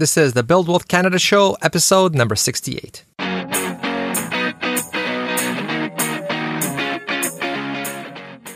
This is the Build Wealth Canada Show, episode number 68.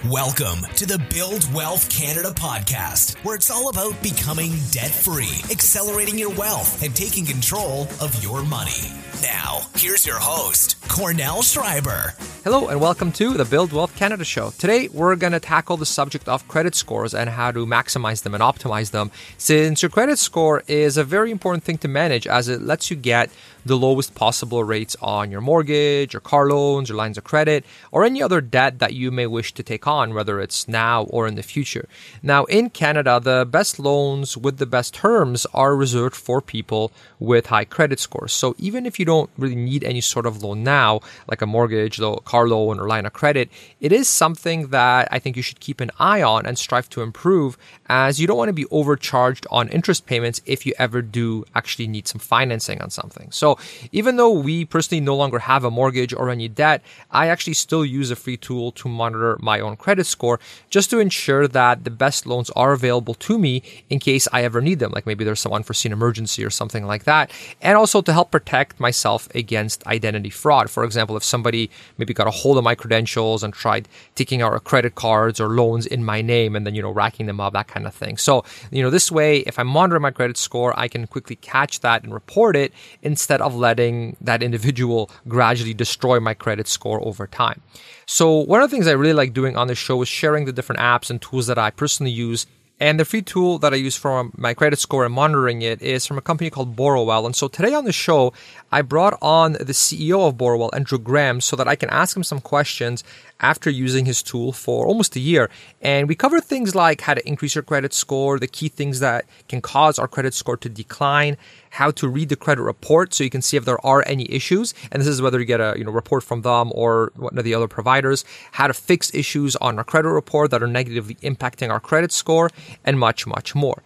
Welcome to the Build Wealth Canada podcast, where it's all about becoming debt free, accelerating your wealth, and taking control of your money. Now, here's your host, Kornel Szrejber. Hello, and welcome to the Build Wealth Canada Show. Today, we're going to tackle the subject of credit scores and how to maximize them and optimize them, since your credit score is a very important thing to manage as it lets you get the lowest possible rates on your mortgage, your car loans, your lines of credit, or any other debt that you may wish to take on, whether it's now or in the future. Now, in Canada, the best loans with the best terms are reserved for people with high credit scores. So even if you don't really need any sort of loan now, like a mortgage, a car loan, or line of credit, it is something that I think you should keep an eye on and strive to improve as you don't want to be overcharged on interest payments if you ever do actually need some financing on something. So even though we personally no longer have a mortgage or any debt, I actually still use a free tool to monitor my own credit score just to ensure that the best loans are available to me in case I ever need them. Like maybe there's some unforeseen emergency or something like that. And also to help protect myself against identity fraud. For example, if somebody maybe got a hold of my credentials and tried taking out credit cards or loans in my name and then, you know, racking them up, that kind of thing. So, you know, this way, if I monitor my credit score, I can quickly catch that and report it instead of letting that individual gradually destroy my credit score over time. So one of the things I really like doing on this show is sharing the different apps and tools that I personally use and the free tool that I use for my credit score and monitoring it is from a company called Borrowell. And so today on the show, I brought on the CEO of Borrowell, Andrew Graham, so that I can ask him some questions after using his tool for almost a year. And we cover things like how to increase your credit score, the key things that can cause our credit score to decline, how to read the credit report so you can see if there are any issues. And this is whether you get a you know report from them or one of the other providers, how to fix issues on our credit report that are negatively impacting our credit score, and much, much more.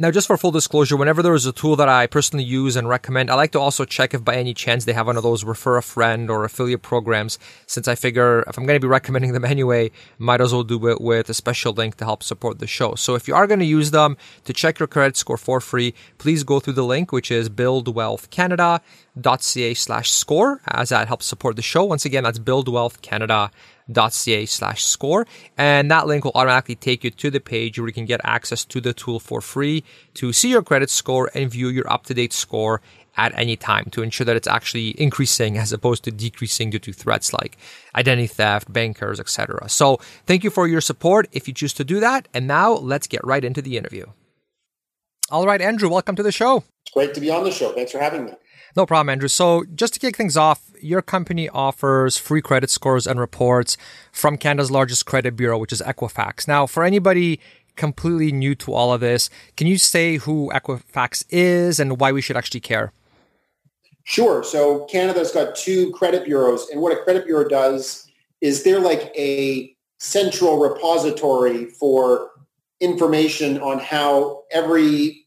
Now, just for full disclosure, whenever there is a tool that I personally use and recommend, I like to also check if by any chance they have one of those refer a friend or affiliate programs, since I figure if I'm going to be recommending them anyway, might as well do it with a special link to help support the show. So if you are going to use them to check your credit score for free, please go through the link, which is buildwealthcanada.ca slash score, as that helps support the show. Once again, that's buildwealthcanada.ca ca slash score. And that link will automatically take you to the page where you can get access to the tool for free to see your credit score and view your up to date score at any time to ensure that it's actually increasing as opposed to decreasing due to threats like identity theft, bankers, etc. So thank you for your support if you choose to do that. And now let's get right into the interview. All right, Andrew, welcome to the show. It's great to be on the show. Thanks for having me. No problem, Andrew. So, just to kick things off, your company offers free credit scores and reports from Canada's largest credit bureau, which is Equifax. Now, for anybody completely new to all of this, can you say who Equifax is and why we should actually care? Sure. So, Canada's got two credit bureaus, and what a credit bureau does is they're like a central repository for information on how every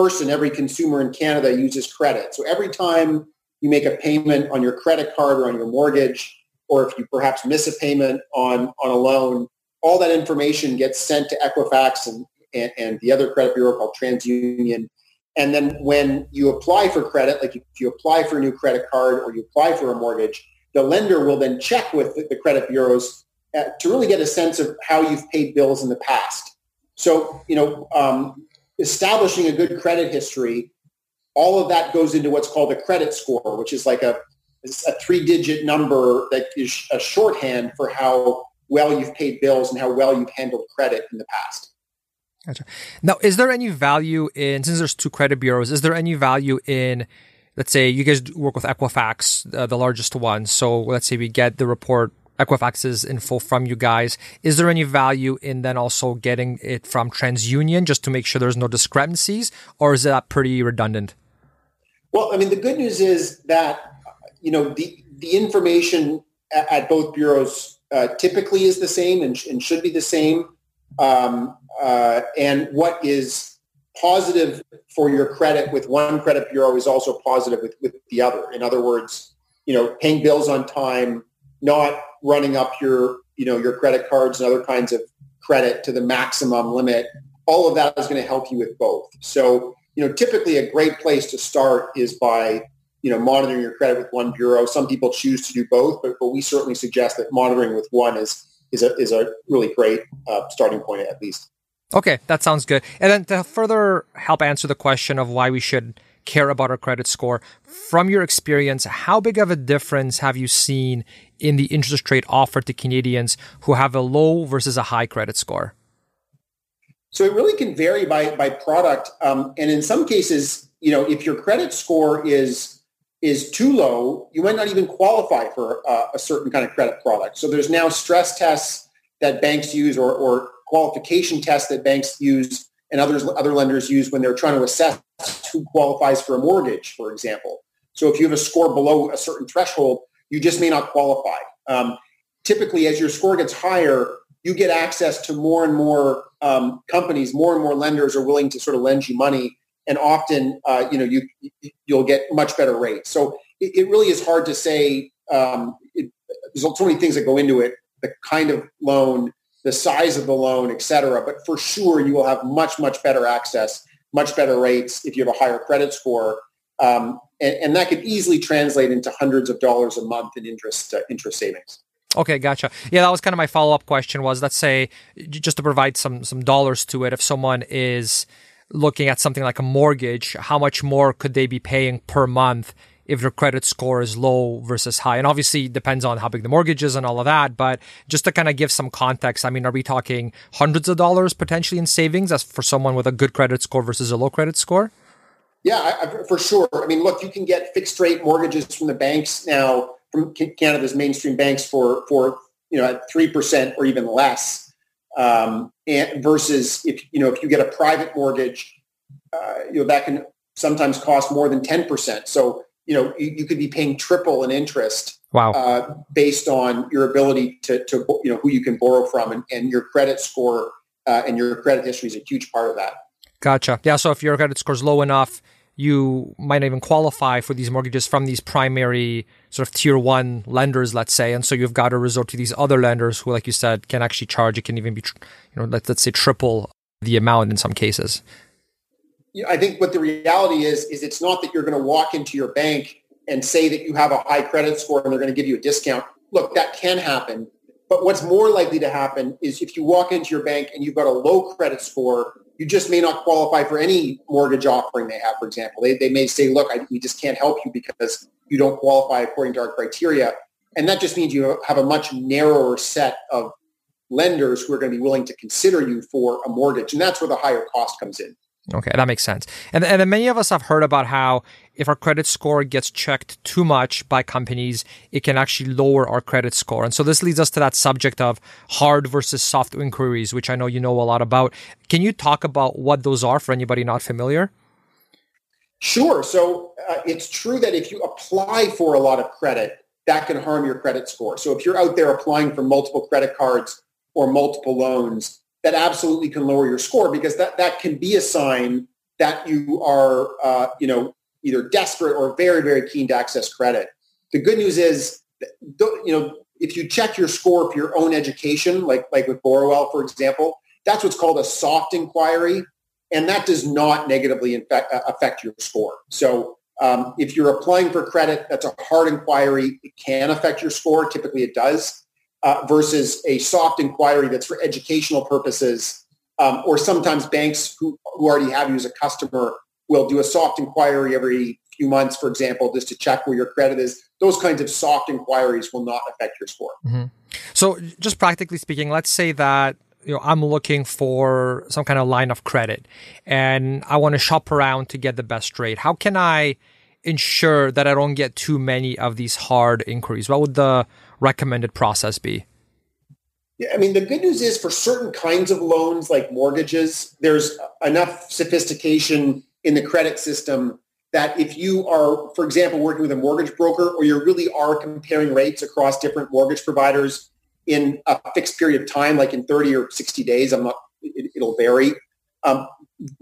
person, every consumer in Canada uses credit. So every time you make a payment on your credit card or on your mortgage, or if you perhaps miss a payment on, on a loan, all that information gets sent to Equifax and, and, and the other credit bureau called TransUnion. And then when you apply for credit, like if you apply for a new credit card or you apply for a mortgage, the lender will then check with the credit bureaus uh, to really get a sense of how you've paid bills in the past. So, you know, um, establishing a good credit history, all of that goes into what's called a credit score, which is like a, a three-digit number that is a shorthand for how well you've paid bills and how well you've handled credit in the past. Gotcha. Now, is there any value in, since there's two credit bureaus, is there any value in, let's say you guys work with Equifax, uh, the largest one. So let's say we get the report Equifax's info from you guys. Is there any value in then also getting it from TransUnion just to make sure there's no discrepancies, or is that pretty redundant? Well, I mean, the good news is that you know the the information at, at both bureaus uh, typically is the same and, and should be the same. Um, uh, and what is positive for your credit with one credit bureau is also positive with, with the other. In other words, you know, paying bills on time, not running up your, you know, your credit cards and other kinds of credit to the maximum limit. All of that is going to help you with both. So you know, typically a great place to start is by you know, monitoring your credit with one bureau. Some people choose to do both, but, but we certainly suggest that monitoring with one is is a is a really great uh, starting point at least. Okay, that sounds good. And then to further help answer the question of why we should care about our credit score, from your experience, how big of a difference have you seen in the interest rate offered to Canadians who have a low versus a high credit score? So it really can vary by by product, um, and in some cases, you know, if your credit score is is too low, you might not even qualify for uh, a certain kind of credit product. So there's now stress tests that banks use or, or qualification tests that banks use and others other lenders use when they're trying to assess who qualifies for a mortgage, for example. So if you have a score below a certain threshold, you just may not qualify. Um, typically, as your score gets higher, you get access to more and more um, companies, more and more lenders are willing to sort of lend you money and often uh, you know you you'll get much better rates. So it, it really is hard to say. Um, it, there's so many things that go into it: the kind of loan, the size of the loan, et cetera. But for sure, you will have much much better access, much better rates if you have a higher credit score. Um, and, and, that could easily translate into hundreds of dollars a month in interest uh, interest savings. Okay, gotcha. Yeah, that was kind of my follow up question. Was let's say just to provide some some dollars to it, if someone is looking at something like a mortgage, how much more could they be paying per month if their credit score is low versus high? And obviously it depends on how big the mortgage is and all of that. But just to kind of give some context, I mean, are we talking hundreds of dollars potentially in savings as for someone with a good credit score versus a low credit score? Yeah, I, for sure. I mean, look, you can get fixed rate mortgages from the banks now, from Canada's mainstream banks for for you know at three percent or even less um, and versus if you know if you get a private mortgage, uh, you know that can sometimes cost more than ten percent. So you know you, you, could be paying triple in interest. Wow. Uh, based on your ability to, to you know who you can borrow from and, and your credit score uh, and your credit history is a huge part of that. Gotcha. Yeah. So if your credit score is low enough, you might not even qualify for these mortgages from these primary sort of tier one lenders, let's say. And so you've got to resort to these other lenders who, like you said, can actually charge. It can even be, you know, let, let's say triple the amount in some cases. I think what the reality is, is it's not that you're going to walk into your bank and say that you have a high credit score and they're going to give you a discount. Look, that can happen. But what's more likely to happen is if you walk into your bank and you've got a low credit score, you just may not qualify for any mortgage offering they have, for example. They, they may say, look, I, we just can't help you because you don't qualify according to our criteria. And that just means you have a much narrower set of lenders who are going to be willing to consider you for a mortgage. And that's where the higher cost comes in. Okay, that makes sense. And, and many of us have heard about how if our credit score gets checked too much by companies, it can actually lower our credit score. And so this leads us to that subject of hard versus soft inquiries, which I know you know a lot about. Can you talk about what those are for anybody not familiar? Sure. So uh, it's true that if you apply for a lot of credit, that can harm your credit score. So if you're out there applying for multiple credit cards or multiple loans, that absolutely can lower your score because that, that can be a sign that you are, uh, you know, either desperate or very, very keen to access credit. The good news is, you know, if you check your score for your own education, like, like with Borrowell, for example, that's what's called a soft inquiry. And that does not negatively infect, uh, affect your score. So um, if you're applying for credit, that's a hard inquiry. It can affect your score. Typically it does uh, versus a soft inquiry that's for educational purposes, um, or sometimes banks who, who already have you as a customer will do a soft inquiry every few months, for example, just to check where your credit is. Those kinds of soft inquiries will not affect your score. Mm-hmm. So, just practically speaking, let's say that you know I'm looking for some kind of line of credit, and I want to shop around to get the best rate. How can I ensure that I don't get too many of these hard inquiries? What would the recommended process be? Yeah, I mean, the good news is for certain kinds of loans like mortgages, there's enough sophistication in the credit system that if you are, for example, working with a mortgage broker or you really are comparing rates across different mortgage providers in a fixed period of time, like in 30 or 60 days, I'm not, it, will vary. Um,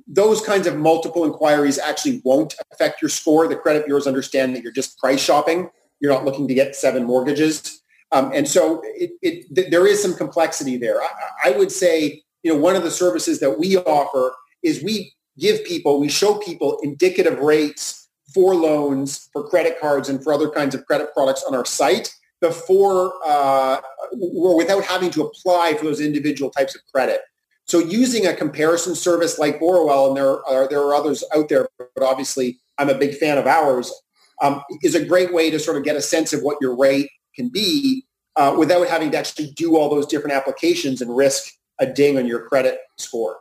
those kinds of multiple inquiries actually won't affect your score. The credit bureaus understand that you're just price shopping. You're not looking to get seven mortgages. Um, and so it, it, th- there is some complexity there. I, I, would say, you know, one of the services that we offer is we give people, we show people indicative rates for loans, for credit cards, and for other kinds of credit products on our site before uh, or without having to apply for those individual types of credit. So using a comparison service like Borrowell, and there are, there are others out there, but obviously I'm a big fan of ours, um, is a great way to sort of get a sense of what your rate can be uh, without having to actually do all those different applications and risk a ding on your credit score.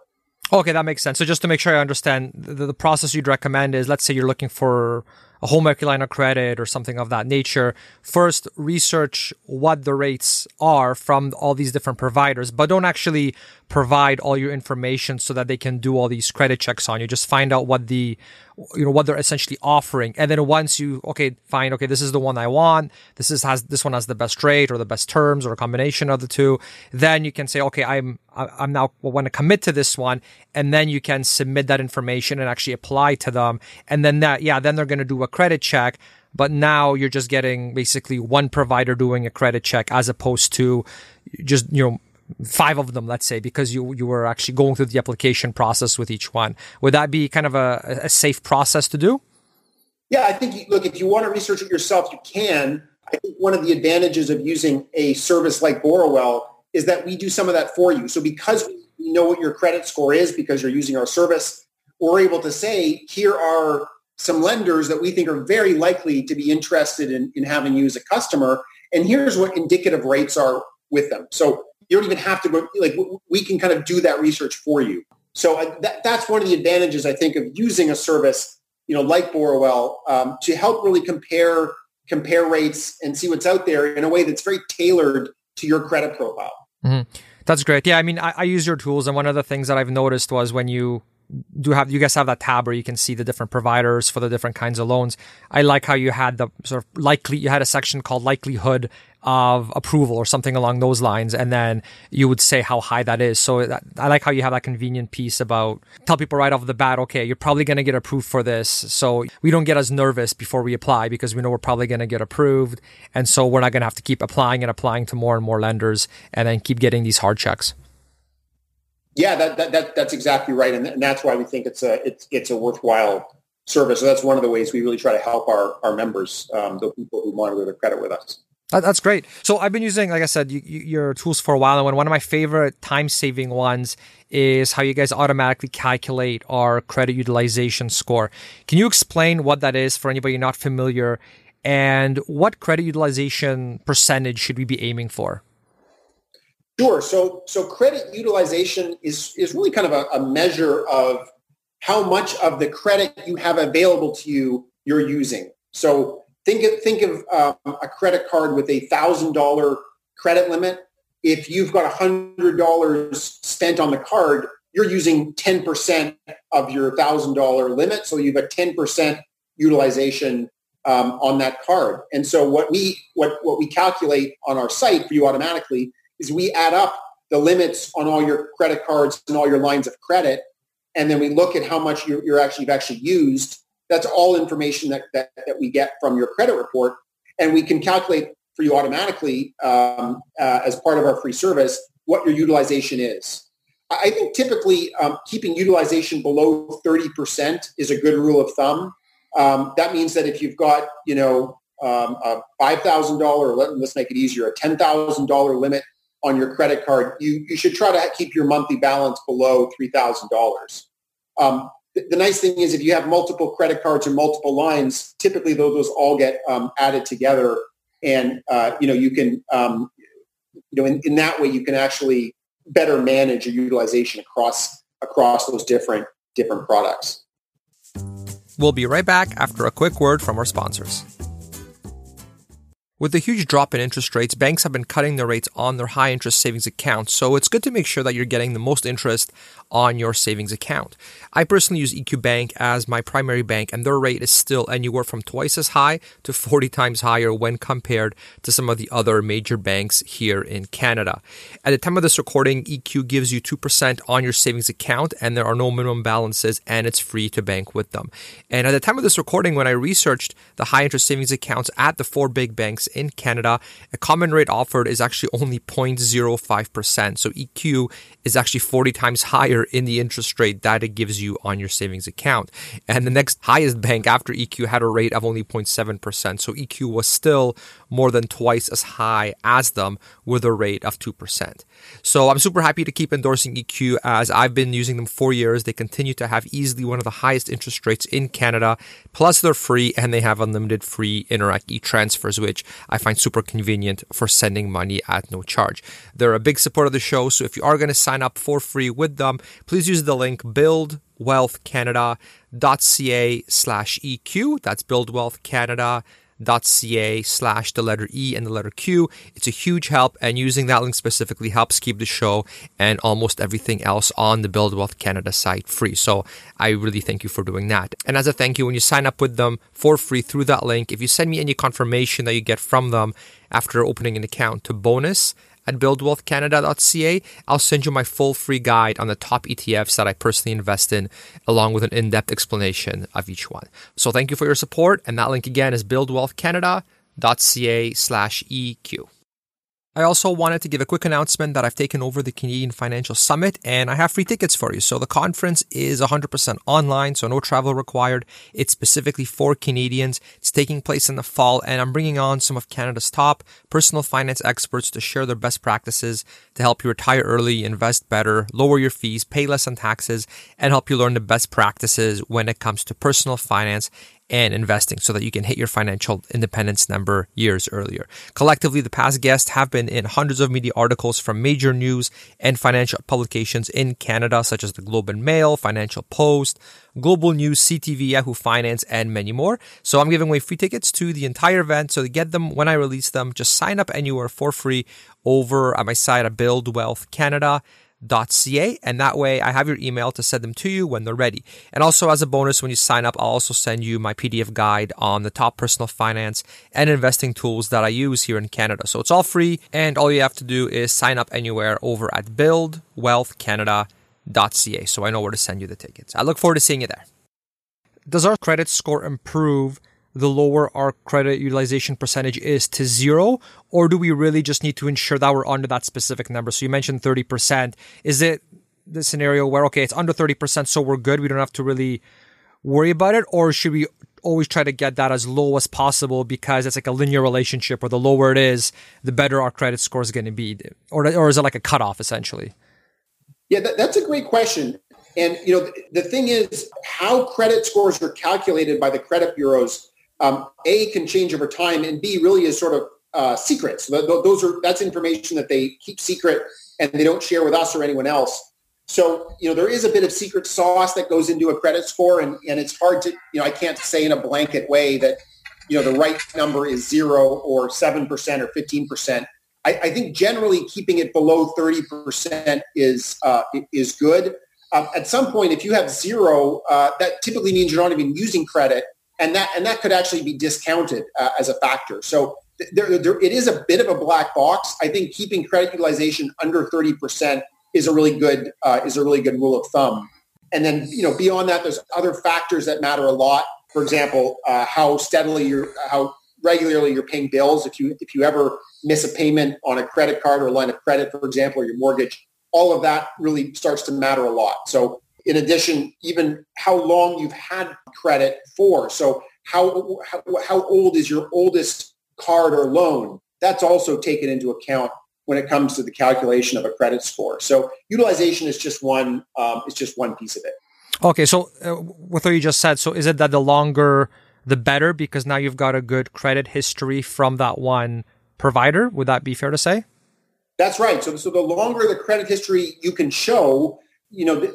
Okay, that makes sense. So just to make sure I understand, the, the process you'd recommend is, let's say you're looking for a home equity line of credit or something of that nature, first research what the rates are from all these different providers, but don't actually provide all your information so that they can do all these credit checks on you. Just find out what the, you know, what they're essentially offering. And then once you, okay, fine, okay, this is the one I want. This is, has, this one has the best rate or the best terms or a combination of the two. Then you can say, okay, I'm, I'm now want to commit to this one. And then you can submit that information and actually apply to them. And then that, yeah, then they're going to do a credit check but now you're just getting basically one provider doing a credit check as opposed to just you know five of them, let's say, because you you were actually going through the application process with each one. Would that be kind of a, a safe process to do? Yeah, I think look if you want to research it yourself, you can. I think one of the advantages of using a service like Borrowell is that we do some of that for you. So because we know what your credit score is because you're using our service, we're able to say here are some lenders that we think are very likely to be interested in, in having you as a customer. And here's what indicative rates are with them. So you don't even have to go, like we can kind of do that research for you. So uh, that, that's one of the advantages, I think, of using a service, you know, like Borrowell um, to help really compare compare rates and see what's out there in a way that's very tailored to your credit profile. Mm-hmm. That's great. Yeah, I mean, I, I use your tools, and one of the things that I've noticed was when you do have you guys have that tab where you can see the different providers for the different kinds of loans. I like how you had the sort of likely you had a section called likelihood of approval or something along those lines, and then you would say how high that is. So that, I like how you have that convenient piece about tell people right off the bat, okay, you're probably going to get approved for this, so we don't get as nervous before we apply because we know we're probably going to get approved, and so we're not going to have to keep applying and applying to more and more lenders, and then keep getting these hard checks. Yeah, that, that, that that's exactly right, and, and that's why we think it's a it's it's a worthwhile service. So that's one of the ways we really try to help our our members, um, the people who monitor their credit with us. That's great. So I've been using, like I said, you, you, your tools for a while, and one of my favorite time-saving ones is how you guys automatically calculate our credit utilization score. Can you explain what that is for anybody not familiar, and what credit utilization percentage should we be aiming for? Sure. So, so credit utilization is is really kind of a, a measure of how much of the credit you have available to you you're using. So Think of, think of um, a credit card with a $1,000 credit limit. If you've got a $100 spent on the card, you're using 10% of your $1,000 limit. So you've a 10% utilization um, on that card. And so what we, what, what we calculate on our site for you automatically is we add up the limits on all your credit cards and all your lines of credit. And then we look at how much you're, you're actually, you've actually used that's all information that, that, that we get from your credit report. And we can calculate for you automatically um, uh, as part of our free service what your utilization is. I think typically um, keeping utilization below 30% is a good rule of thumb. Um, that means that if you've got, you know, um, a $5,000, let's make it easier, a $10,000 limit on your credit card, you, you should try to keep your monthly balance below $3,000. Um, the nice thing is if you have multiple credit cards or multiple lines, typically those, those all get um, added together, and uh, you know you can um, you know in, in that way you can actually better manage your utilization across across those different different products. We'll be right back after a quick word from our sponsors. With the huge drop in interest rates, banks have been cutting their rates on their high interest savings accounts, so it's good to make sure that you're getting the most interest on your savings account. I personally use EQ Bank as my primary bank, and their rate is still anywhere from twice as high to 40 times higher when compared to some of the other major banks here in Canada. At the time of this recording, EQ gives you 2% on your savings account, and there are no minimum balances, and it's free to bank with them. And at the time of this recording, when I researched the high interest savings accounts at the four big banks in Canada, a common rate offered is actually only 0.05%. So EQ is actually 40 times higher in the interest rate that it gives you on your savings account. And the next highest bank after EQ had a rate of only 0.7%. So EQ was still more than twice as high as them with a rate of 2%. So I'm super happy to keep endorsing EQ as I've been using them for years. They continue to have easily one of the highest interest rates in Canada. Plus, they're free and they have unlimited free Interac e transfers, which I find super convenient for sending money at no charge. They're a big supporter of the show. So if you are going to sign up for free with them, please use the link buildwealthcanada.ca slash EQ. That's buildwealthcanada.ca ca slash the letter E and the letter Q. It's a huge help, and using that link specifically helps keep the show and almost everything else on the Build Wealth Canada site free. So I really thank you for doing that. And as a thank you, when you sign up with them for free through that link, if you send me any confirmation that you get from them after opening an account to bonus at buildwealthcanada.ca, I'll send you my full free guide on the top ETFs that I personally invest in, along with an in depth explanation of each one. So thank you for your support. And that link again is buildwealthcanada.ca slash EQ. I also wanted to give a quick announcement that I've taken over the Canadian Financial Summit and I have free tickets for you. So the conference is 100% online, so no travel required. It's specifically for Canadians. It's taking place in the fall and I'm bringing on some of Canada's top personal finance experts to share their best practices to help you retire early, invest better, lower your fees, pay less on taxes, and help you learn the best practices when it comes to personal finance and investing so that you can hit your financial independence number years earlier. Collectively, the past guests have been in hundreds of media articles from major news and financial publications in Canada, such as the Globe and Mail, Financial Post, Global News, CTV, Yahoo Finance, and many more. So I'm giving away free tickets to the entire event. So to get them when I release them, just sign up anywhere for free over at my site at Build Wealth Canada ca and that way I have your email to send them to you when they're ready. And also as a bonus when you sign up, I'll also send you my PDF guide on the top personal finance and investing tools that I use here in Canada. So it's all free and all you have to do is sign up anywhere over at buildwealthcanada.ca so I know where to send you the tickets. I look forward to seeing you there. Does our credit score improve the lower our credit utilization percentage is to zero? Or do we really just need to ensure that we're under that specific number? So you mentioned 30%. Is it the scenario where, okay, it's under 30%, so we're good. We don't have to really worry about it. Or should we always try to get that as low as possible because it's like a linear relationship where the lower it is, the better our credit score is going to be? Or, or is it like a cutoff essentially? Yeah, that, that's a great question. And you know, the, the thing is, how credit scores are calculated by the credit bureaus um, A can change over time, and B really is sort of uh, secrets. Those are that's information that they keep secret and they don't share with us or anyone else. So you know there is a bit of secret sauce that goes into a credit score, and and it's hard to you know I can't say in a blanket way that you know the right number is zero or seven percent or fifteen percent. I, I, think generally keeping it below thirty percent is uh, is good. Um, at some point, if you have zero, uh, that typically means you're not even using credit and that and that could actually be discounted uh, as a factor. So there, there, it is a bit of a black box. I think keeping credit utilization under 30% is a really good uh, is a really good rule of thumb. And then you know beyond that, there's other factors that matter a lot. For example, uh, how steadily you're how regularly you're paying bills. If you if you ever miss a payment on a credit card or a line of credit, for example, or your mortgage, all of that really starts to matter a lot. So in addition, even how long you've had credit for. So how, how, how old is your oldest card or loan? That's also taken into account when it comes to the calculation of a credit score. So utilization is just one um, is just one piece of it. Okay, so uh, with what you just said, so is it that the longer the better because now you've got a good credit history from that one provider? Would that be fair to say? That's right. So, so the longer the credit history you can show, you know,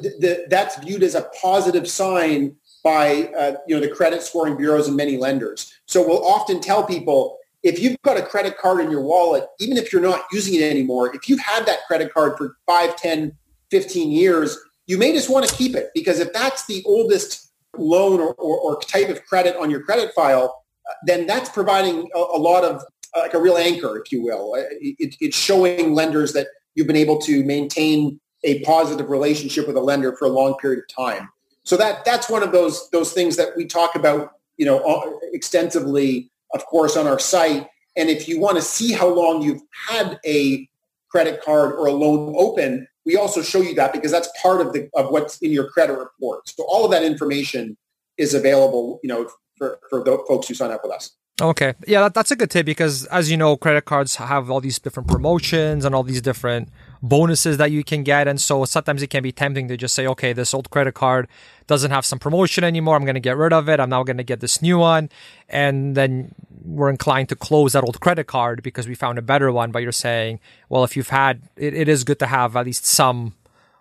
that's viewed as a positive sign by, uh, you know, the credit scoring bureaus and many lenders. So we'll often tell people, if you've got a credit card in your wallet, even if you're not using it anymore, if you've had that credit card for 5, 10, 15 years, you may just want to keep it because if that's the oldest loan or, or, or type of credit on your credit file, uh, then that's providing a, a lot of uh, like a real anchor, if you will. Uh, it, it's showing lenders that you've been able to maintain a positive relationship with a lender for a long period of time. So that that's one of those those things that we talk about, you know, uh, extensively, of course, on our site. And if you want to see how long you've had a credit card or a loan open, we also show you that because that's part of the of what's in your credit report. So all of that information is available, you know, for, for the folks who sign up with us. Okay. Yeah, that, that's a good tip because as you know, credit cards have all these different promotions and all these different bonuses that you can get. And so sometimes it can be tempting to just say, okay, this old credit card doesn't have some promotion anymore. I'm going to get rid of it. I'm now going to get this new one. And then we're inclined to close that old credit card because we found a better one. But you're saying, well, if you've had, it, it is good to have at least some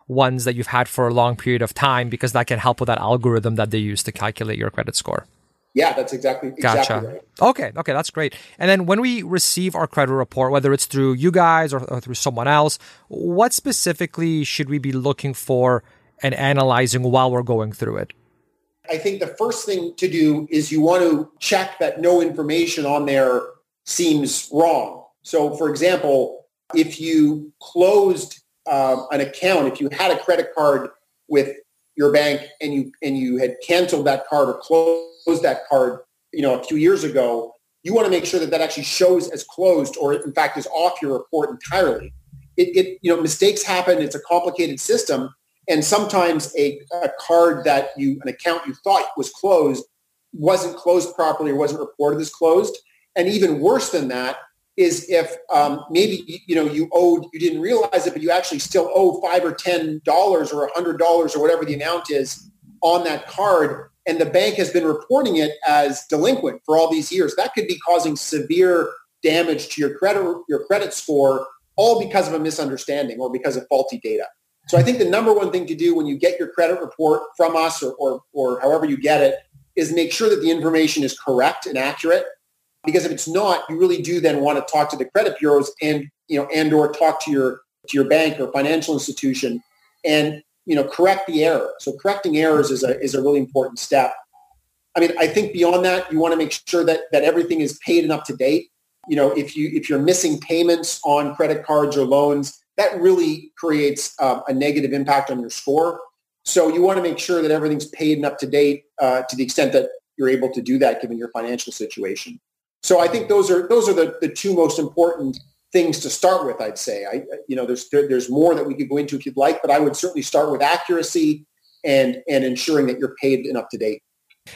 ones that you've had for a long period of time because that can help with that algorithm that they use to calculate your credit score. Yeah, that's exactly, exactly gotcha. Right. Okay, okay, that's great. And then when we receive our credit report, whether it's through you guys or, or through someone else, what specifically should we be looking for and analyzing while we're going through it? I think the first thing to do is you want to check that no information on there seems wrong. So, for example, if you closed um, an account, if you had a credit card with your bank and you and you had canceled that card or closed that card, you know, a few years ago, you want to make sure that that actually shows as closed or in fact is off your report entirely. It, it you know, mistakes happen. It's a complicated system. And sometimes a, a card that you, an account you thought was closed wasn't closed properly or wasn't reported as closed. And even worse than that, is if um, maybe you know you owed you didn't realize it but you actually still owe five or ten dollars or a hundred dollars or whatever the amount is on that card and the bank has been reporting it as delinquent for all these years. That could be causing severe damage to your credit your credit score all because of a misunderstanding or because of faulty data. So i think the number one thing to do when you get your credit report from us or, or, or however you get it is make sure that the information is correct and accurate because if it's not, you really do then want to talk to the credit bureaus and you know and or talk to your to your bank or financial institution. And you know correct the error. So correcting errors is a is a really important step. I mean, I think beyond that, you want to make sure that that everything is paid and up to date. You know, if you if you're missing payments on credit cards or loans, that really creates uh, a negative impact on your score. So you want to make sure that everything's paid and up to date uh, to the extent that you're able to do that given your financial situation. So I think those are those are the, the two most important things to start with. I'd say I you know there's there, there's more that we could go into if you'd like, but I would certainly start with accuracy and and ensuring that you're paid and up to date.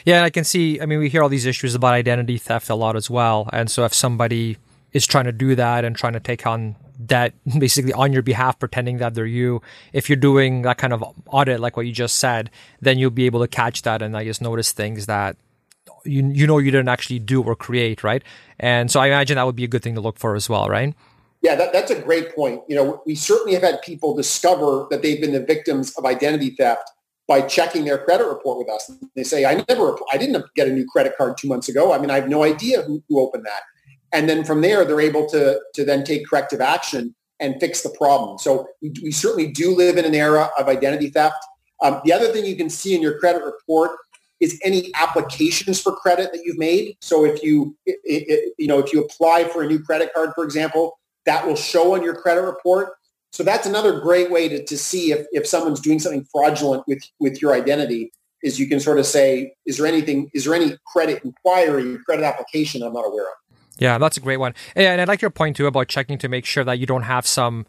Yeah, I can see. I mean, we hear all these issues about identity theft a lot as well, and so if somebody is trying to do that and trying to take on that basically on your behalf pretending that they're you if you're doing that kind of audit like what you just said then you'll be able to catch that and i just notice things that you you know you didn't actually do or create, right? And so I imagine that would be a good thing to look for as well, right? Yeah, that, that's a great point. You know, we certainly have had people discover that they've been the victims of identity theft by checking their credit report with us. They say, I never, I didn't get a new credit card two months ago. I mean, I have no idea who, who opened that. And then from there, they're able to, to then take corrective action and fix the problem. So we, we certainly do live in an era of identity theft. Um, the other thing you can see in your credit report is any applications for credit that you've made. So if you, it, it, you know, if you apply for a new credit card, for example, that will show on your credit report. So that's another great way to, to see if, if someone's doing something fraudulent with, with your identity is you can sort of say, is there anything, is there any credit inquiry, credit application I'm not aware of? Yeah, that's a great one. And I like your point too about checking to make sure that you don't have some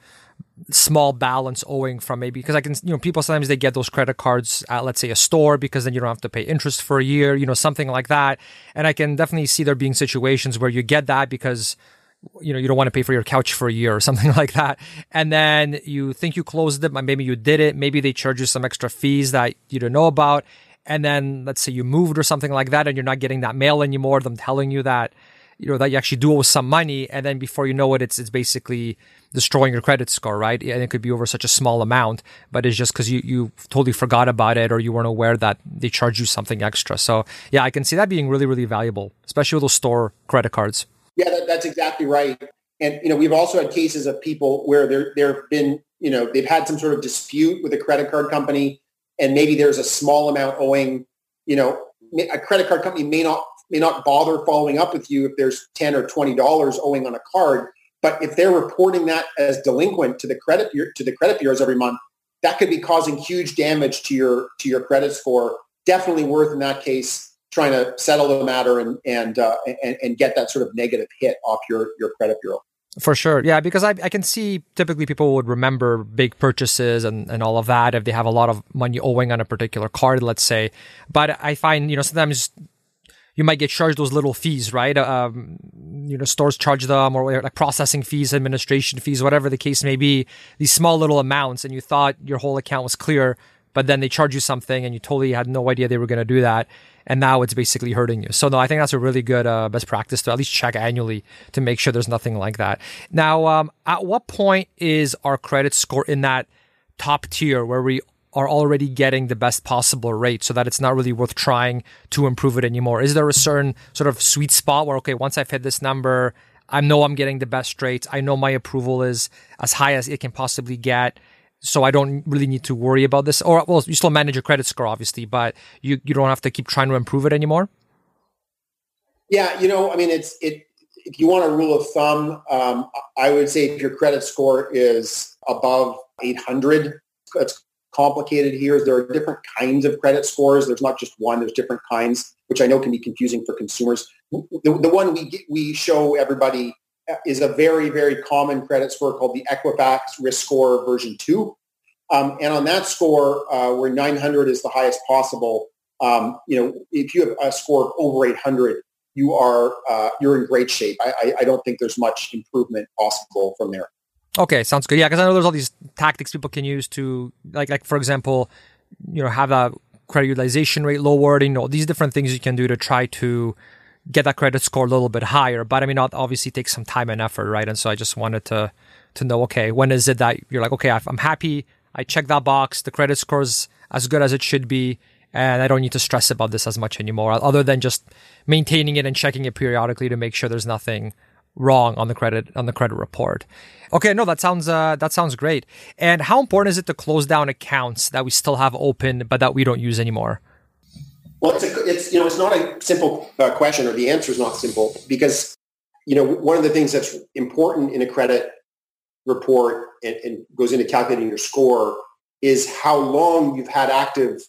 small balance owing from maybe because I can you know people sometimes they get those credit cards at let's say a store because then you don't have to pay interest for a year you know something like that. And I can definitely see there being situations where you get that because you know you don't want to pay for your couch for a year or something like that. And then you think you closed it but maybe you did it. Maybe they charge you some extra fees that you don't know about. And then let's say you moved or something like that and you're not getting that mail anymore them telling you that you know that you actually do owe some money and then before you know it it's it's basically destroying your credit score right? And it could be over such a small amount but it's just because you you totally forgot about it or you weren't aware that they charge you something extra. So yeah i can see that being really really valuable especially with those store credit cards. Yeah that, that's exactly right. And you know we've also had cases of people where there there have been you know they've had some sort of dispute with a credit card company and maybe there's a small amount owing you know a credit card company may not may not bother following up with you if there's 10 or 20 dollars owing on a card but if they're reporting that as delinquent to the credit to the credit bureaus every month that could be causing huge damage to your to your credit score definitely worth in that case trying to settle the matter and and, uh, and and get that sort of negative hit off your your credit bureau. For sure. Yeah, because I, I can see typically people would remember big purchases and, and all of that if they have a lot of money owing on a particular card, let's say. But I find, you know, sometimes you might get charged those little fees, right? Um, you know, stores charge them or like processing fees, administration fees, whatever the case may be, these small little amounts. And you thought your whole account was clear, but then they charge you something and you totally had no idea they were going to do that and now it's basically hurting you. So no, I think that's a really good uh, best practice to at least check annually to make sure there's nothing like that. Now, um, at what point is our credit score in that top tier where we are already getting the best possible rate so that it's not really worth trying to improve it anymore? Is there a certain sort of sweet spot where, okay, once I've hit this number, I know I'm getting the best rates. I know my approval is as high as it can possibly get so I don't really need to worry about this. Or well, you still manage your credit score, obviously, but you you don't have to keep trying to improve it anymore. Yeah, you know, I mean, it's it. If you want a rule of thumb, um, I would say if your credit score is above 800, it's complicated here is There are different kinds of credit scores. There's not just one. There's different kinds, which I know can be confusing for consumers. The, the one we we show everybody is a very, very common credit score called the Equifax Risk Score version 2. Um, and on that score, uh, where 900 is the highest possible, um, you know, if you have a score of over 800, you are uh, you're in great shape. I, I, I, don't think there's much improvement possible from there. Okay, sounds good. Yeah, because I know there's all these tactics people can use to, like, like for example, you know, have a credit utilization rate lowered. You know, these different things you can do to try to get that credit score a little bit higher. But I mean, obviously takes some time and effort, right? And so I just wanted to to know, okay, when is it that you're like, okay, I'm happy, I check that box, the credit score's as good as it should be, and I don't need to stress about this as much anymore, other than just maintaining it and checking it periodically to make sure there's nothing wrong on the credit on the credit report. Okay, no, that sounds uh, that sounds great. And how important is it to close down accounts that we still have open but that we don't use anymore? Well, it's a, it's you know it's not a simple uh, question, or the answer is not simple because you know one of the things that's important in a credit report and, and goes into calculating your score is how long you've had active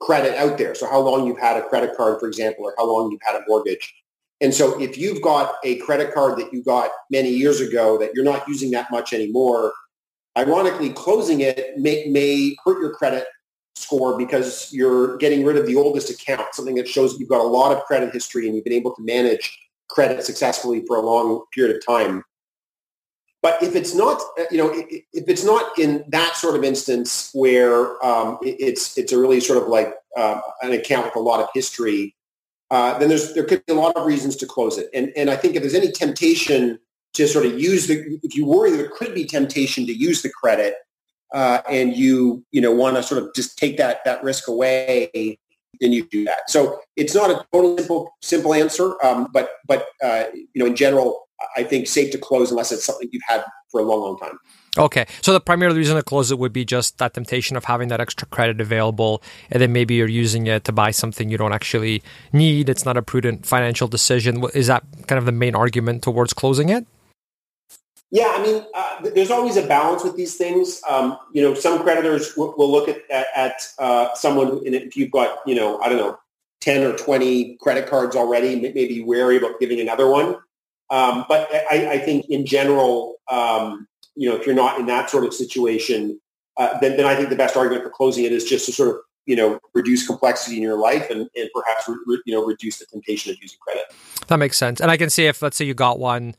credit out there. So how long you've had a credit card, for example, or how long you've had a mortgage. And so if you've got a credit card that you got many years ago that you're not using that much anymore, ironically, closing it may, may hurt your credit score because you're getting rid of the oldest account, something that shows you've got a lot of credit history and you've been able to manage credit successfully for a long period of time. But if it's not, you know, if it's not in that sort of instance where um, it's it's a really sort of like uh, an account with a lot of history, uh, then there's there could be a lot of reasons to close it. And and I think if there's any temptation to sort of use the, if you worry there could be temptation to use the credit, uh, and you you know want to sort of just take that that risk away, then you do that. So it's not a totally simple simple answer, um, but but uh, you know in general, I think safe to close unless it's something you've had for a long long time. Okay, so the primary reason to close it would be just that temptation of having that extra credit available, and then maybe you're using it to buy something you don't actually need. It's not a prudent financial decision. Is that kind of the main argument towards closing it? Yeah, I mean, uh, there's always a balance with these things. Um, you know, some creditors w- will look at at, at uh, someone, and if you've got, you know, I don't know, ten or twenty credit cards already, maybe wary about giving another one. Um, but I, I, think in general, um, you know, if you're not in that sort of situation, uh, then, then I think the best argument for closing it is just to sort of you know reduce complexity in your life and, and perhaps re- you know reduce the temptation of using credit. That makes sense. And I can see if let's say you got one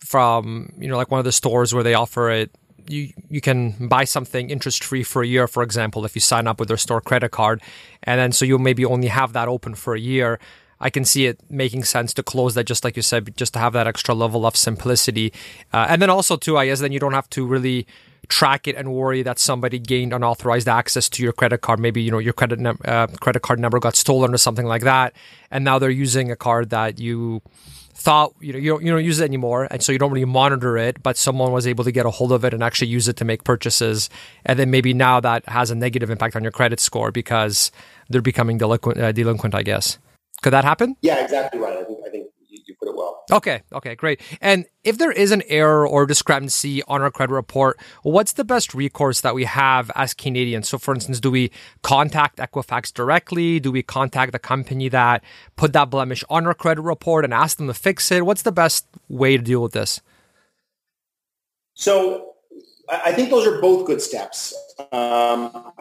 from you know like one of the stores where they offer it you you can buy something interest free for a year for example if you sign up with their store credit card and then so you maybe only have that open for a year I can see it making sense to close that, just like you said, just to have that extra level of simplicity. Uh, and then also, too, I guess then you don't have to really track it and worry that somebody gained unauthorized access to your credit card. Maybe you know your credit ne- uh, credit card number got stolen or something like that, and now they're using a card that you thought you know you don't you don't use it anymore, and so you don't really monitor it. But someone was able to get a hold of it and actually use it to make purchases, and then maybe now that has a negative impact on your credit score because they're becoming delinquent. Uh, delinquent, I guess. Could that happen? Yeah, exactly right. I think I think you, you put it well. Okay, okay, great. And if there is an error or discrepancy on our credit report, what's the best recourse that we have as Canadians? So, for instance, do we contact Equifax directly? Do we contact the company that put that blemish on our credit report and ask them to fix it? What's the best way to deal with this? So, I think those are both good steps. Um,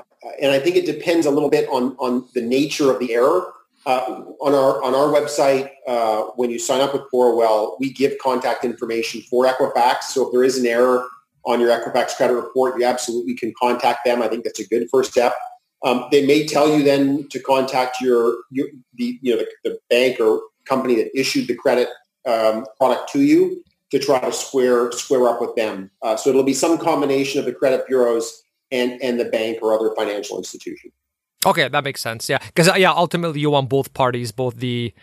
and I think it depends a little bit on, on the nature of the error. Uh, on our on our website, uh, when you sign up with Borrowell, we give contact information for Equifax. So if there is an error on your Equifax credit report, you absolutely can contact them. I think that's a good first step. Um, they may tell you then to contact your, your the you know the, the, bank or company that issued the credit um, product to you to try to square square up with them. Uh, so it'll be some combination of the credit bureaus and and the bank or other financial institution. Okay, that makes sense. Yeah, because uh, yeah, ultimately you want both parties, both the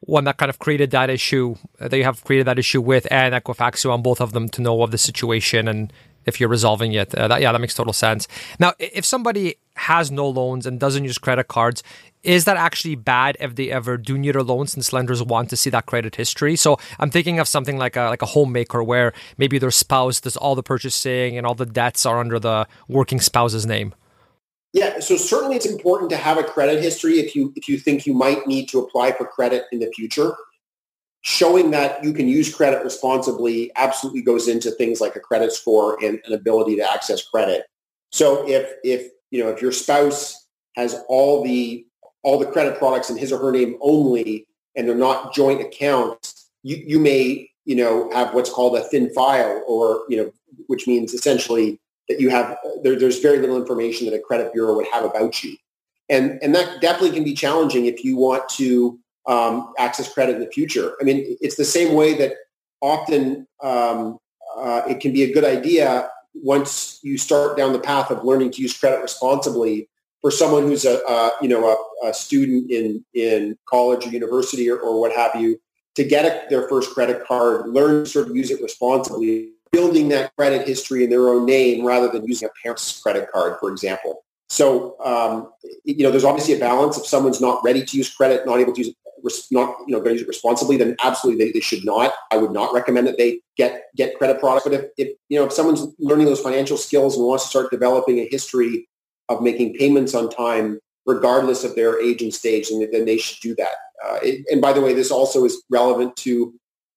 one that kind of created that issue uh, that you have created that issue with, and Equifax, you want both of them to know of the situation and if you're resolving it. Uh, that, yeah, that makes total sense. Now, if somebody has no loans and doesn't use credit cards, is that actually bad if they ever do need a loan since lenders want to see that credit history? So I'm thinking of something like a like a homemaker where maybe their spouse does all the purchasing and all the debts are under the working spouse's name. Yeah, so certainly it's important to have a credit history if you if you think you might need to apply for credit in the future. Showing that you can use credit responsibly absolutely goes into things like a credit score and an ability to access credit. So if if you know if your spouse has all the all the credit products in his or her name only and they're not joint accounts, you, you may you know have what's called a thin file or you know which means essentially that you have there, there's very little information that a credit bureau would have about you. And and that definitely can be challenging if you want to um, access credit in the future. I mean it's the same way that often um, uh, it can be a good idea once you start down the path of learning to use credit responsibly for someone who's a, uh, you know a, a, student in in college or university or, or what have you to get a, their first credit card learn to sort of use it responsibly building that credit history in their own name rather than using a parent's credit card, for example. So, um, you know, there's obviously a balance. If someone's not ready to use credit, not able to use it, not, you know, going to use it responsibly, then absolutely they, they should not. I would not recommend that they get, get credit products. But if, if, you know, if someone's learning those financial skills and wants to start developing a history of making payments on time, regardless of their age and stage, then, then they should do that. Uh, it, and by the way, this also is relevant to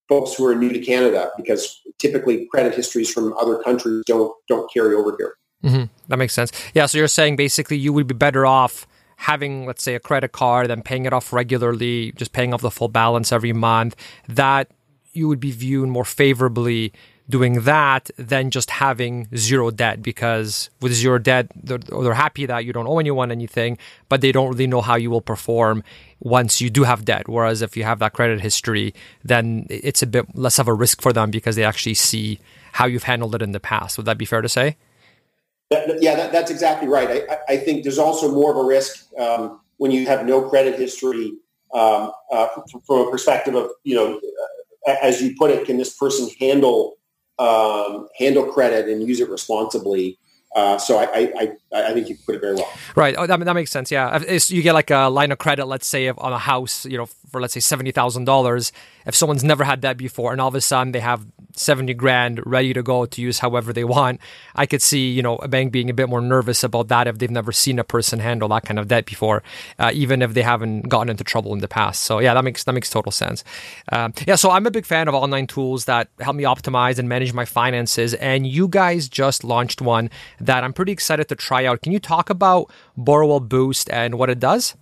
folks who are new to Canada because typically credit histories from other countries don't don't carry over here. Mm-hmm. That makes sense. Yeah, so you're saying basically you would be better off having, let's say, a credit card and paying it off regularly, just paying off the full balance every month. That you would be viewed more favorably doing that than just having zero debt because with zero debt they're, they're, happy that you don't owe anyone anything but they don't really know how you will perform once you do have debt. Whereas if you have that credit history then it's a bit less of a risk for them because they actually see how you've handled it in the past. Would that be fair to say? Yeah that, that's exactly right. I, I, think there's also more of a risk um, when you have no credit history um, uh, from a perspective of you know as you put it can this person handle um, handle credit and use it responsibly. Uh, so I, I, I think you put it very well. Right. Oh, that, that makes sense. Yeah. If you get like a line of credit, let's say on a house, you know, for let's say seventy thousand dollars. If someone's never had that before, and all of a sudden they have 70 grand ready to go to use however they want. I could see, you know, a bank being a bit more nervous about that if they've never seen a person handle that kind of debt before, uh, even if they haven't gotten into trouble in the past. So yeah, that makes, that makes total sense. Um, yeah. So I'm a big fan of online tools that help me optimize and manage my finances. And you guys just launched one that I'm pretty excited to try out. Can you talk about Borrowell Boost and what it does?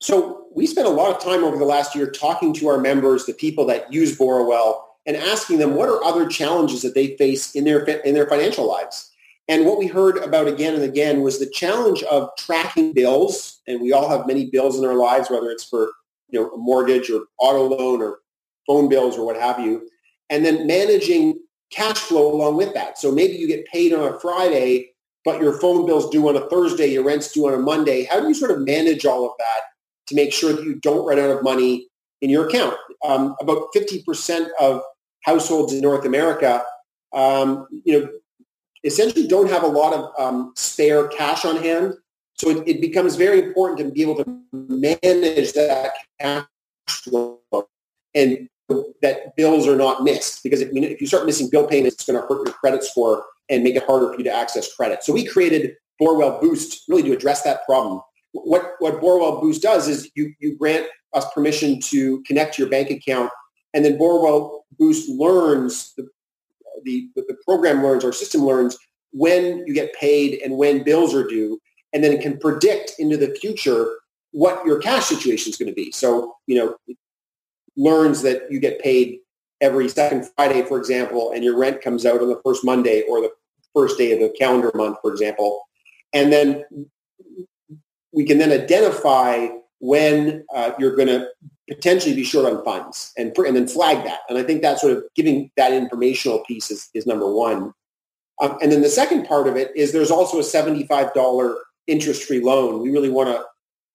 So we spent a lot of time over the last year talking to our members, the people that use Borrowell, and asking them what are other challenges that they face in their in their financial lives. And what we heard about again and again was the challenge of tracking bills. And we all have many bills in our lives, whether it's for you know a mortgage or auto loan or phone bills or what have you. And then managing cash flow along with that. So maybe you get paid on a Friday, but your phone bill's due on a Thursday, your rent's due on a Monday. How do you sort of manage all of that to make sure that you don't run out of money in your account? Um, about 50% of households in North America, um, you know, essentially don't have a lot of um, spare cash on hand. So it, it, becomes very important to be able to manage that cash flow and that bills are not missed. Because if, if you start missing bill payments, it's going to hurt your credit score and make it harder for you to access credit. So we created Borrowell Boost really to address that problem. What, what Borrowell Boost does is you, you grant us permission to connect to your bank account and then Borrowell Boost learns, the, the, the program learns, our system learns when you get paid and when bills are due, and then it can predict into the future what your cash situation is going to be. So, you know, learns that you get paid every second Friday, for example, and your rent comes out on the first Monday or the first day of the calendar month, for example. And then we can then identify when uh, you're going to potentially be short on funds and, and then flag that. And I think that sort of giving that informational piece is, is number one. Um, and then the second part of it is there's also a $75 interest-free loan. We really want to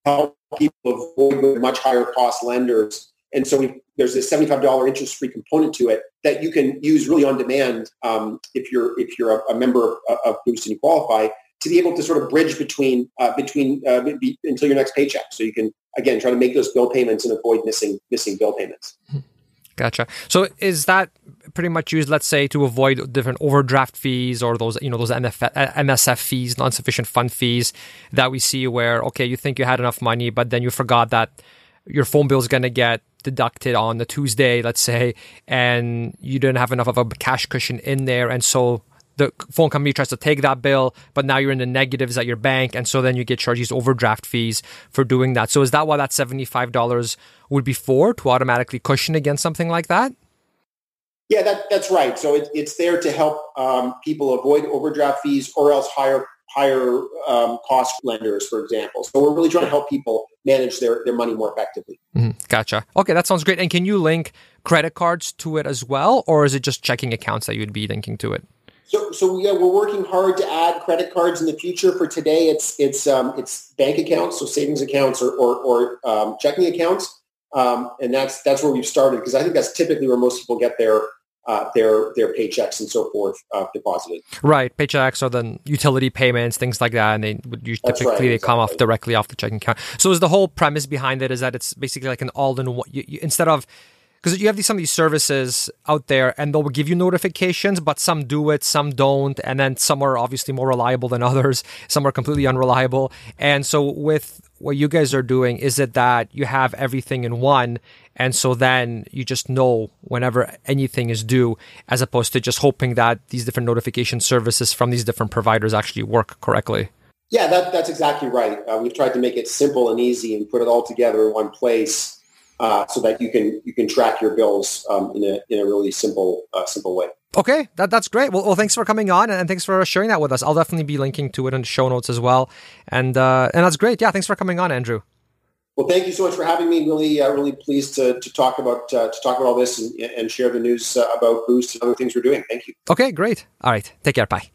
help people avoid much higher cost lenders. And so we, there's a $75 interest-free component to it that you can use really on demand um, if you're if you're a, a member of, of Boost and you qualify to be able to sort of bridge between uh, between uh, be, until your next paycheck. So you can again try to make those bill payments and avoid missing missing bill payments. Gotcha. So is that pretty much used, let's say, to avoid different overdraft fees or those, you know, those MF, MSF fees, non-sufficient fund fees that we see where, okay, you think you had enough money, but then you forgot that your phone bill is going to get deducted on the Tuesday, let's say, and you didn't have enough of a cash cushion in there. And so the phone company tries to take that bill, but now you're in the negatives at your bank, and so then you get charged these overdraft fees for doing that. So is that why that seventy five dollars would be for to automatically cushion against something like that? Yeah, that, that's right. So it, it's there to help um, people avoid overdraft fees or else higher higher um, cost lenders, for example. So we're really trying to help people manage their, their money more effectively. Mm-hmm. Gotcha. Okay, that sounds great. And can you link credit cards to it as well, or is it just checking accounts that you'd be linking to it? So, so yeah, we're working hard to add credit cards in the future. For today, it's it's um, it's bank accounts, so savings accounts or or, or um, checking accounts, um, and that's that's where we've started because I think that's typically where most people get their uh, their their paychecks and so forth uh, deposited. Right, paychecks or then utility payments, things like that, and they would typically right, they exactly. come off directly off the checking account. So, is the whole premise behind it is that it's basically like an all-in-one? You, you, instead of because you have these some of these services out there and they'll give you notifications but some do it some don't and then some are obviously more reliable than others. Some are completely unreliable. And so with what you guys are doing is it that you have everything in one and so then you just know whenever anything is due as opposed to just hoping that these different notification services from these different providers actually work correctly? Yeah that, that's exactly right. Uh, we've tried to make it simple and easy and put it all together in one place uh, so that you can you can track your bills um, in a in a really simple uh, simple way. Okay, that, that's great. Well, well, thanks for coming on and thanks for sharing that with us. I'll definitely be linking to it in the show notes as well. And uh, and that's great. Yeah, thanks for coming on, Andrew. Well, thank you so much for having me. Really, uh, really pleased to, to talk about uh, to talk about all this and, and share the news uh, about Boost and other things we're doing. Thank you. Okay, great. All right, take care. Bye.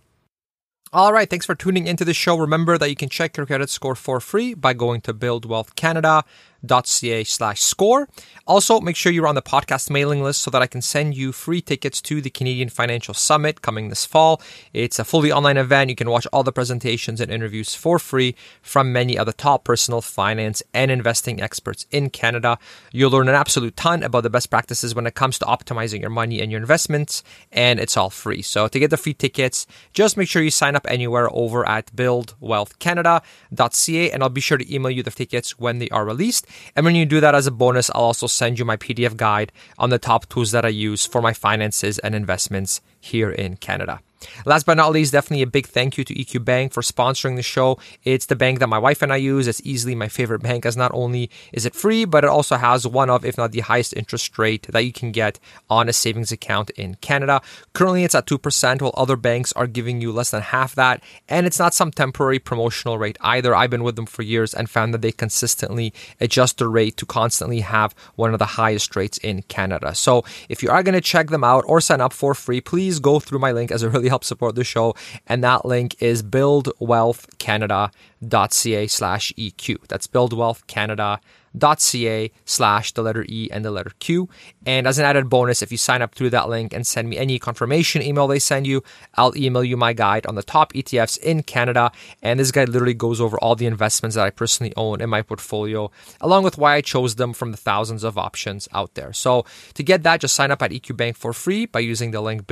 All right, thanks for tuning into the show. Remember that you can check your credit score for free by going to Build Wealth Canada ca slash score. Also, make sure you're on the podcast mailing list so that I can send you free tickets to the Canadian Financial Summit coming this fall. It's a fully online event. You can watch all the presentations and interviews for free from many of the top personal finance and investing experts in Canada. You'll learn an absolute ton about the best practices when it comes to optimizing your money and your investments, and it's all free. So to get the free tickets, just make sure you sign up anywhere over at buildwealthcanada.ca, and I'll be sure to email you the tickets when they are released. And when you do that as a bonus, I'll also send you my PDF guide on the top tools that I use for my finances and investments here in Canada. Last but not least, definitely a big thank you to EQ Bank for sponsoring the show. It's the bank that my wife and I use. It's easily my favorite bank as not only is it free, but it also has one of, if not the highest interest rate that you can get on a savings account in Canada. Currently, it's at 2%, while other banks are giving you less than half that. And it's not some temporary promotional rate either. I've been with them for years and found that they consistently adjust the rate to constantly have one of the highest rates in Canada. So if you are going to check them out or sign up for free, please go through my link as it really helps support the show. And that link is buildwealthcanada.ca slash EQ. That's buildwealthcanada.ca ca slash the letter E and the letter Q. And as an added bonus, if you sign up through that link and send me any confirmation email they send you, I'll email you my guide on the top ETFs in Canada. And this guide literally goes over all the investments that I personally own in my portfolio, along with why I chose them from the thousands of options out there. So to get that, just sign up at EQ Bank for free by using the link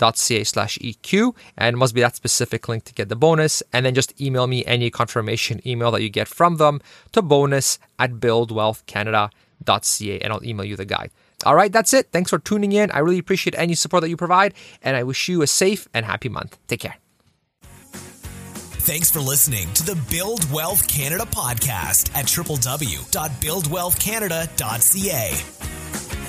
slash EQ. And must be that specific link to get the bonus. And then just email me any confirmation email that you get from them to bonus at buildwealthcanada.ca and I'll email you the guide. All right, that's it. Thanks for tuning in. I really appreciate any support that you provide, and I wish you a safe and happy month. Take care. Thanks for listening to the Build Wealth Canada podcast at www.buildwealthcanada.ca.